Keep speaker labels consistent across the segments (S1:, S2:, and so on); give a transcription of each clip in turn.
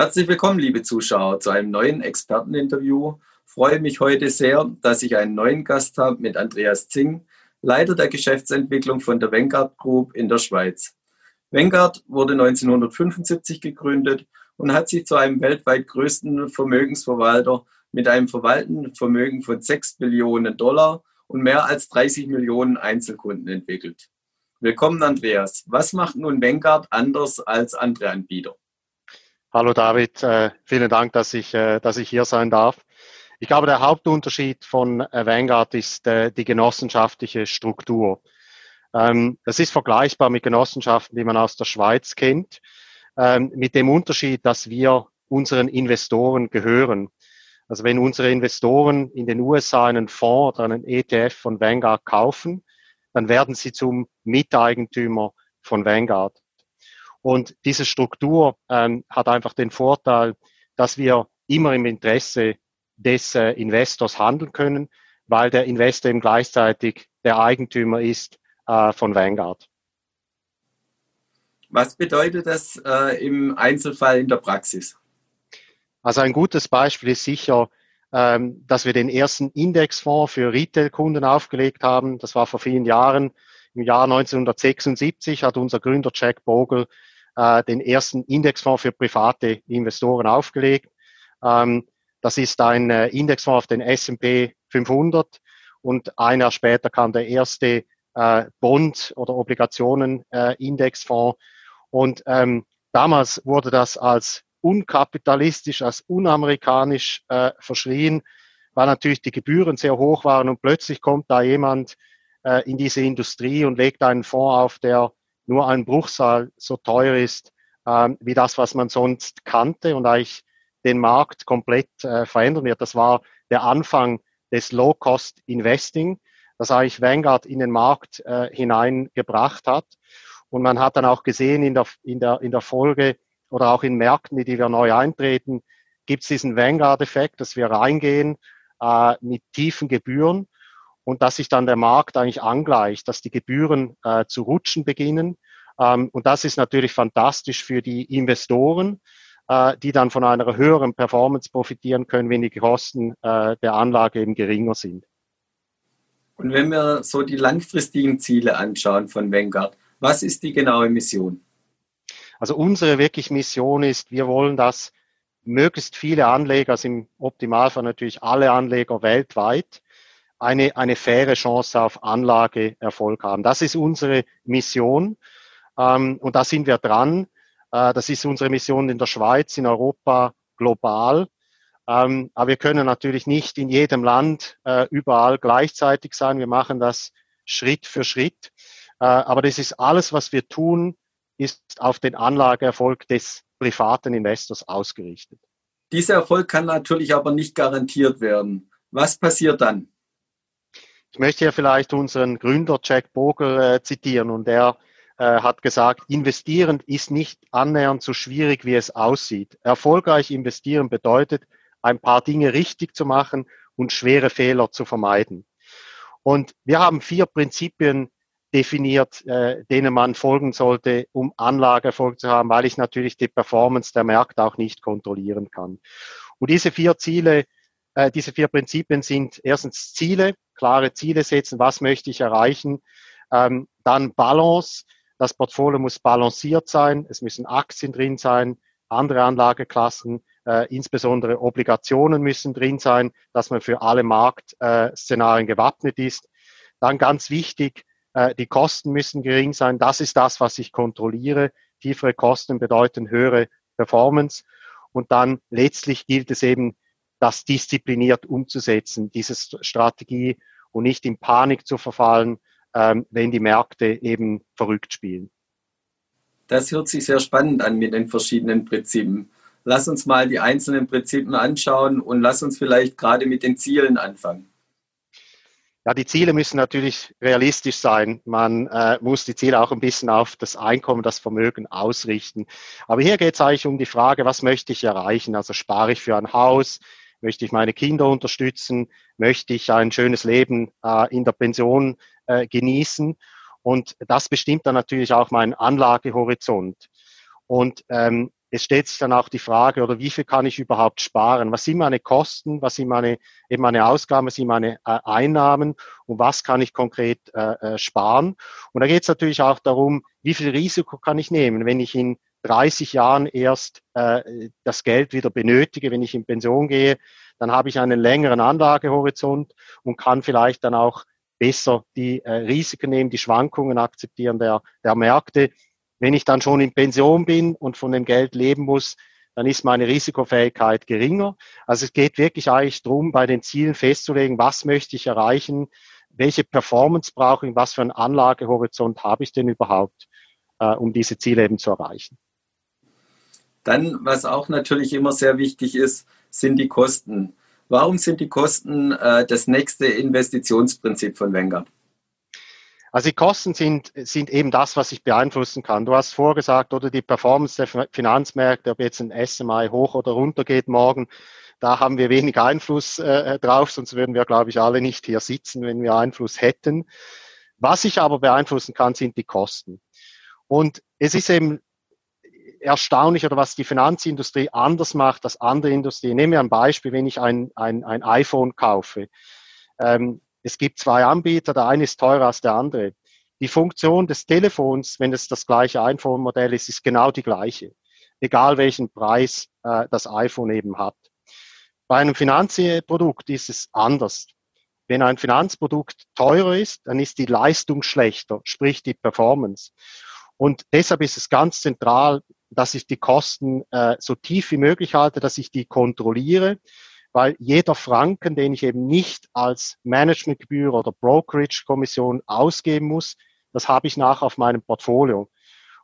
S1: Herzlich willkommen, liebe Zuschauer, zu einem neuen Experteninterview. Freue mich heute sehr, dass ich einen neuen Gast habe mit Andreas Zing, Leiter der Geschäftsentwicklung von der Vanguard Group in der Schweiz. Vanguard wurde 1975 gegründet und hat sich zu einem weltweit größten Vermögensverwalter mit einem verwaltenden Vermögen von 6 Billionen Dollar und mehr als 30 Millionen Einzelkunden entwickelt. Willkommen, Andreas. Was macht nun Vanguard anders als andere Anbieter?
S2: Hallo David, äh, vielen Dank, dass ich, äh, dass ich hier sein darf. Ich glaube, der Hauptunterschied von äh, Vanguard ist die genossenschaftliche Struktur. Ähm, das ist vergleichbar mit Genossenschaften, die man aus der Schweiz kennt, ähm, mit dem Unterschied, dass wir unseren Investoren gehören. Also wenn unsere Investoren in den USA einen Fonds oder einen ETF von Vanguard kaufen, dann werden sie zum Miteigentümer von Vanguard. Und diese Struktur ähm, hat einfach den Vorteil, dass wir immer im Interesse des äh, Investors handeln können, weil der Investor eben gleichzeitig der Eigentümer ist äh, von Vanguard.
S1: Was bedeutet das äh, im Einzelfall in der Praxis?
S2: Also ein gutes Beispiel ist sicher, ähm, dass wir den ersten Indexfonds für Retail-Kunden aufgelegt haben. Das war vor vielen Jahren. Im Jahr 1976 hat unser Gründer Jack Bogle äh, den ersten Indexfonds für private Investoren aufgelegt. Ähm, das ist ein äh, Indexfonds auf den S&P 500 und ein Jahr später kam der erste äh, Bond- oder Obligationen-Indexfonds. Äh, und ähm, damals wurde das als unkapitalistisch, als unamerikanisch äh, verschrien, weil natürlich die Gebühren sehr hoch waren und plötzlich kommt da jemand in diese Industrie und legt einen Fonds auf, der nur ein Bruchsal so teuer ist ähm, wie das, was man sonst kannte und eigentlich den Markt komplett äh, verändern wird. Das war der Anfang des Low-Cost-Investing, das eigentlich Vanguard in den Markt äh, hineingebracht hat. Und man hat dann auch gesehen in der, in der, in der Folge oder auch in Märkten, in die wir neu eintreten, gibt es diesen Vanguard-Effekt, dass wir reingehen äh, mit tiefen Gebühren und dass sich dann der Markt eigentlich angleicht, dass die Gebühren äh, zu rutschen beginnen. Ähm, und das ist natürlich fantastisch für die Investoren, äh, die dann von einer höheren Performance profitieren können, wenn die Kosten äh, der Anlage eben geringer sind.
S1: Und wenn wir so die langfristigen Ziele anschauen von Vanguard, was ist die genaue Mission?
S2: Also unsere wirklich Mission ist, wir wollen, dass möglichst viele Anleger, also im Optimalfall natürlich alle Anleger weltweit, eine, eine faire Chance auf Anlageerfolg haben. Das ist unsere Mission ähm, und da sind wir dran. Äh, das ist unsere Mission in der Schweiz, in Europa, global. Ähm, aber wir können natürlich nicht in jedem Land äh, überall gleichzeitig sein. Wir machen das Schritt für Schritt. Äh, aber das ist alles, was wir tun, ist auf den Anlageerfolg des privaten Investors ausgerichtet.
S1: Dieser Erfolg kann natürlich aber nicht garantiert werden. Was passiert dann?
S2: Ich möchte hier vielleicht unseren Gründer Jack Bogle äh, zitieren und er äh, hat gesagt, investieren ist nicht annähernd so schwierig, wie es aussieht. Erfolgreich investieren bedeutet, ein paar Dinge richtig zu machen und schwere Fehler zu vermeiden. Und wir haben vier Prinzipien definiert, äh, denen man folgen sollte, um Anlageerfolg zu haben, weil ich natürlich die Performance der Märkte auch nicht kontrollieren kann. Und diese vier Ziele, äh, diese vier Prinzipien sind erstens Ziele, klare Ziele setzen, was möchte ich erreichen. Ähm, dann Balance, das Portfolio muss balanciert sein, es müssen Aktien drin sein, andere Anlageklassen, äh, insbesondere Obligationen müssen drin sein, dass man für alle Marktszenarien äh, gewappnet ist. Dann ganz wichtig, äh, die Kosten müssen gering sein. Das ist das, was ich kontrolliere. Tiefere Kosten bedeuten höhere Performance. Und dann letztlich gilt es eben, das diszipliniert umzusetzen, diese Strategie und nicht in Panik zu verfallen, ähm, wenn die Märkte eben verrückt spielen.
S1: Das hört sich sehr spannend an mit den verschiedenen Prinzipien. Lass uns mal die einzelnen Prinzipien anschauen und lass uns vielleicht gerade mit den Zielen anfangen.
S2: Ja, die Ziele müssen natürlich realistisch sein. Man äh, muss die Ziele auch ein bisschen auf das Einkommen, das Vermögen ausrichten. Aber hier geht es eigentlich um die Frage, was möchte ich erreichen? Also spare ich für ein Haus, Möchte ich meine Kinder unterstützen? Möchte ich ein schönes Leben äh, in der Pension äh, genießen? Und das bestimmt dann natürlich auch meinen Anlagehorizont. Und ähm, es stellt sich dann auch die Frage, oder wie viel kann ich überhaupt sparen? Was sind meine Kosten? Was sind meine, eben meine Ausgaben? Was sind meine äh, Einnahmen? Und was kann ich konkret äh, äh sparen? Und da geht es natürlich auch darum, wie viel Risiko kann ich nehmen, wenn ich in 30 Jahren erst äh, das Geld wieder benötige, wenn ich in Pension gehe, dann habe ich einen längeren Anlagehorizont und kann vielleicht dann auch besser die äh, Risiken nehmen, die Schwankungen akzeptieren der, der Märkte wenn ich dann schon in Pension bin und von dem Geld leben muss, dann ist meine Risikofähigkeit geringer. Also es geht wirklich eigentlich darum, bei den Zielen festzulegen, was möchte ich erreichen, welche Performance brauche ich, was für einen Anlagehorizont habe ich denn überhaupt, äh, um diese Ziele eben zu erreichen.
S1: Dann, was auch natürlich immer sehr wichtig ist, sind die Kosten. Warum sind die Kosten äh, das nächste Investitionsprinzip von Vanguard?
S2: Also die Kosten sind, sind eben das, was ich beeinflussen kann. Du hast vorgesagt, oder die Performance der Finanzmärkte, ob jetzt ein SMI hoch oder runter geht morgen, da haben wir wenig Einfluss äh, drauf, sonst würden wir, glaube ich, alle nicht hier sitzen, wenn wir Einfluss hätten. Was ich aber beeinflussen kann, sind die Kosten. Und es ist eben erstaunlich, oder was die Finanzindustrie anders macht als andere Industrie. Nehmen wir ein Beispiel, wenn ich ein, ein, ein iPhone kaufe. Ähm, es gibt zwei Anbieter, der eine ist teurer als der andere. Die Funktion des Telefons, wenn es das gleiche iPhone-Modell ist, ist genau die gleiche, egal welchen Preis äh, das iPhone eben hat. Bei einem Finanzprodukt ist es anders. Wenn ein Finanzprodukt teurer ist, dann ist die Leistung schlechter, sprich die Performance. Und deshalb ist es ganz zentral, dass ich die Kosten äh, so tief wie möglich halte, dass ich die kontrolliere weil jeder Franken, den ich eben nicht als Managementgebühr oder Brokerage-Kommission ausgeben muss, das habe ich nach auf meinem Portfolio.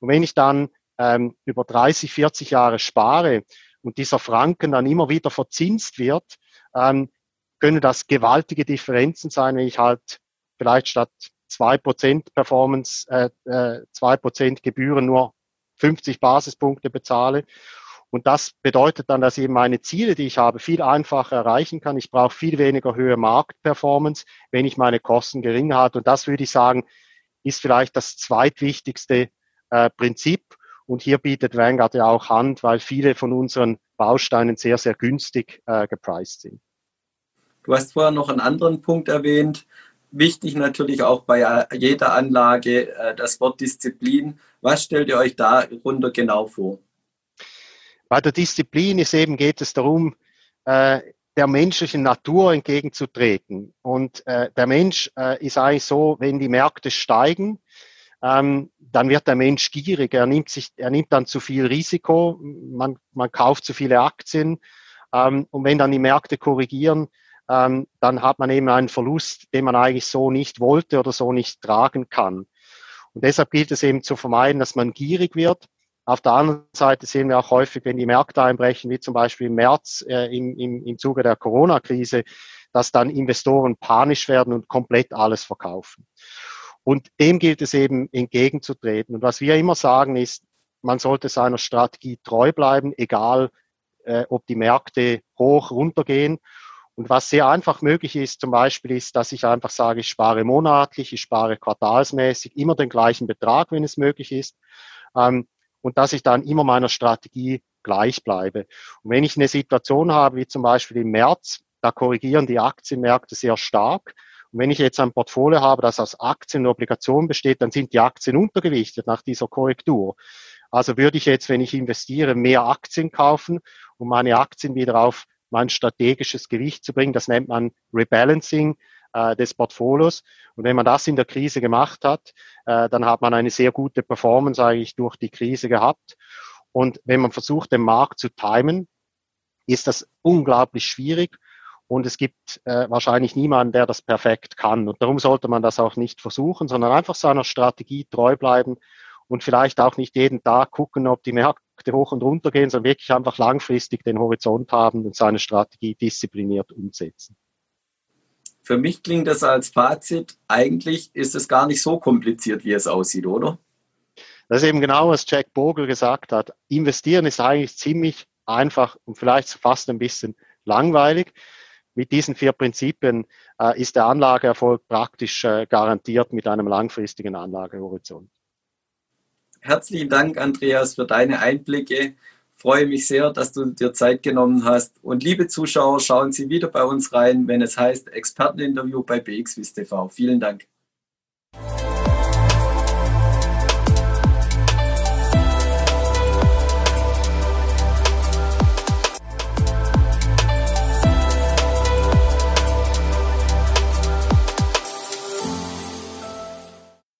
S2: Und wenn ich dann ähm, über 30, 40 Jahre spare und dieser Franken dann immer wieder verzinst wird, ähm, können das gewaltige Differenzen sein, wenn ich halt vielleicht statt zwei Prozent Performance, äh, äh, zwei Prozent Gebühren nur 50 Basispunkte bezahle und das bedeutet dann, dass ich meine Ziele, die ich habe, viel einfacher erreichen kann. Ich brauche viel weniger höhere Marktperformance, wenn ich meine Kosten gering halte. Und das würde ich sagen, ist vielleicht das zweitwichtigste äh, Prinzip. Und hier bietet Vanguard ja auch Hand, weil viele von unseren Bausteinen sehr, sehr günstig äh, gepreist sind.
S1: Du hast vorher noch einen anderen Punkt erwähnt. Wichtig natürlich auch bei äh, jeder Anlage äh, das Wort Disziplin. Was stellt ihr euch darunter genau vor?
S2: Bei der Disziplin ist eben, geht es darum, äh, der menschlichen Natur entgegenzutreten. Und der Mensch ist eigentlich so, wenn die Märkte steigen, ähm, dann wird der Mensch gierig. Er nimmt sich, er nimmt dann zu viel Risiko. Man, man kauft zu viele Aktien. Ähm, und wenn dann die Märkte korrigieren, ähm, dann hat man eben einen Verlust, den man eigentlich so nicht wollte oder so nicht tragen kann. Und deshalb gilt es eben zu vermeiden, dass man gierig wird. Auf der anderen Seite sehen wir auch häufig, wenn die Märkte einbrechen, wie zum Beispiel im März äh, im, im, im Zuge der Corona-Krise, dass dann Investoren panisch werden und komplett alles verkaufen. Und dem gilt es eben entgegenzutreten. Und was wir immer sagen ist, man sollte seiner Strategie treu bleiben, egal äh, ob die Märkte hoch, runter gehen. Und was sehr einfach möglich ist, zum Beispiel ist, dass ich einfach sage, ich spare monatlich, ich spare quartalsmäßig, immer den gleichen Betrag, wenn es möglich ist. Ähm, und dass ich dann immer meiner Strategie gleich bleibe. Und wenn ich eine Situation habe, wie zum Beispiel im März, da korrigieren die Aktienmärkte sehr stark. Und wenn ich jetzt ein Portfolio habe, das aus Aktien und Obligationen besteht, dann sind die Aktien untergewichtet nach dieser Korrektur. Also würde ich jetzt, wenn ich investiere, mehr Aktien kaufen, um meine Aktien wieder auf mein strategisches Gewicht zu bringen. Das nennt man Rebalancing äh, des Portfolios. Und wenn man das in der Krise gemacht hat, äh, dann hat man eine sehr gute Performance eigentlich durch die Krise gehabt. Und wenn man versucht, den Markt zu timen, ist das unglaublich schwierig. Und es gibt äh, wahrscheinlich niemanden, der das perfekt kann. Und darum sollte man das auch nicht versuchen, sondern einfach seiner Strategie treu bleiben und vielleicht auch nicht jeden Tag gucken, ob die Märkte hoch und runter gehen, sondern wirklich einfach langfristig den Horizont haben und seine Strategie diszipliniert umsetzen.
S1: Für mich klingt das als Fazit, eigentlich ist es gar nicht so kompliziert, wie es aussieht, oder?
S2: Das ist eben genau, was Jack Bogle gesagt hat. Investieren ist eigentlich ziemlich einfach und vielleicht fast ein bisschen langweilig. Mit diesen vier Prinzipien äh, ist der Anlageerfolg praktisch äh, garantiert mit einem langfristigen Anlagehorizont.
S1: Herzlichen Dank, Andreas, für deine Einblicke Freue mich sehr, dass du dir Zeit genommen hast. Und liebe Zuschauer, schauen Sie wieder bei uns rein, wenn es heißt Experteninterview bei BXWIS TV. Vielen Dank.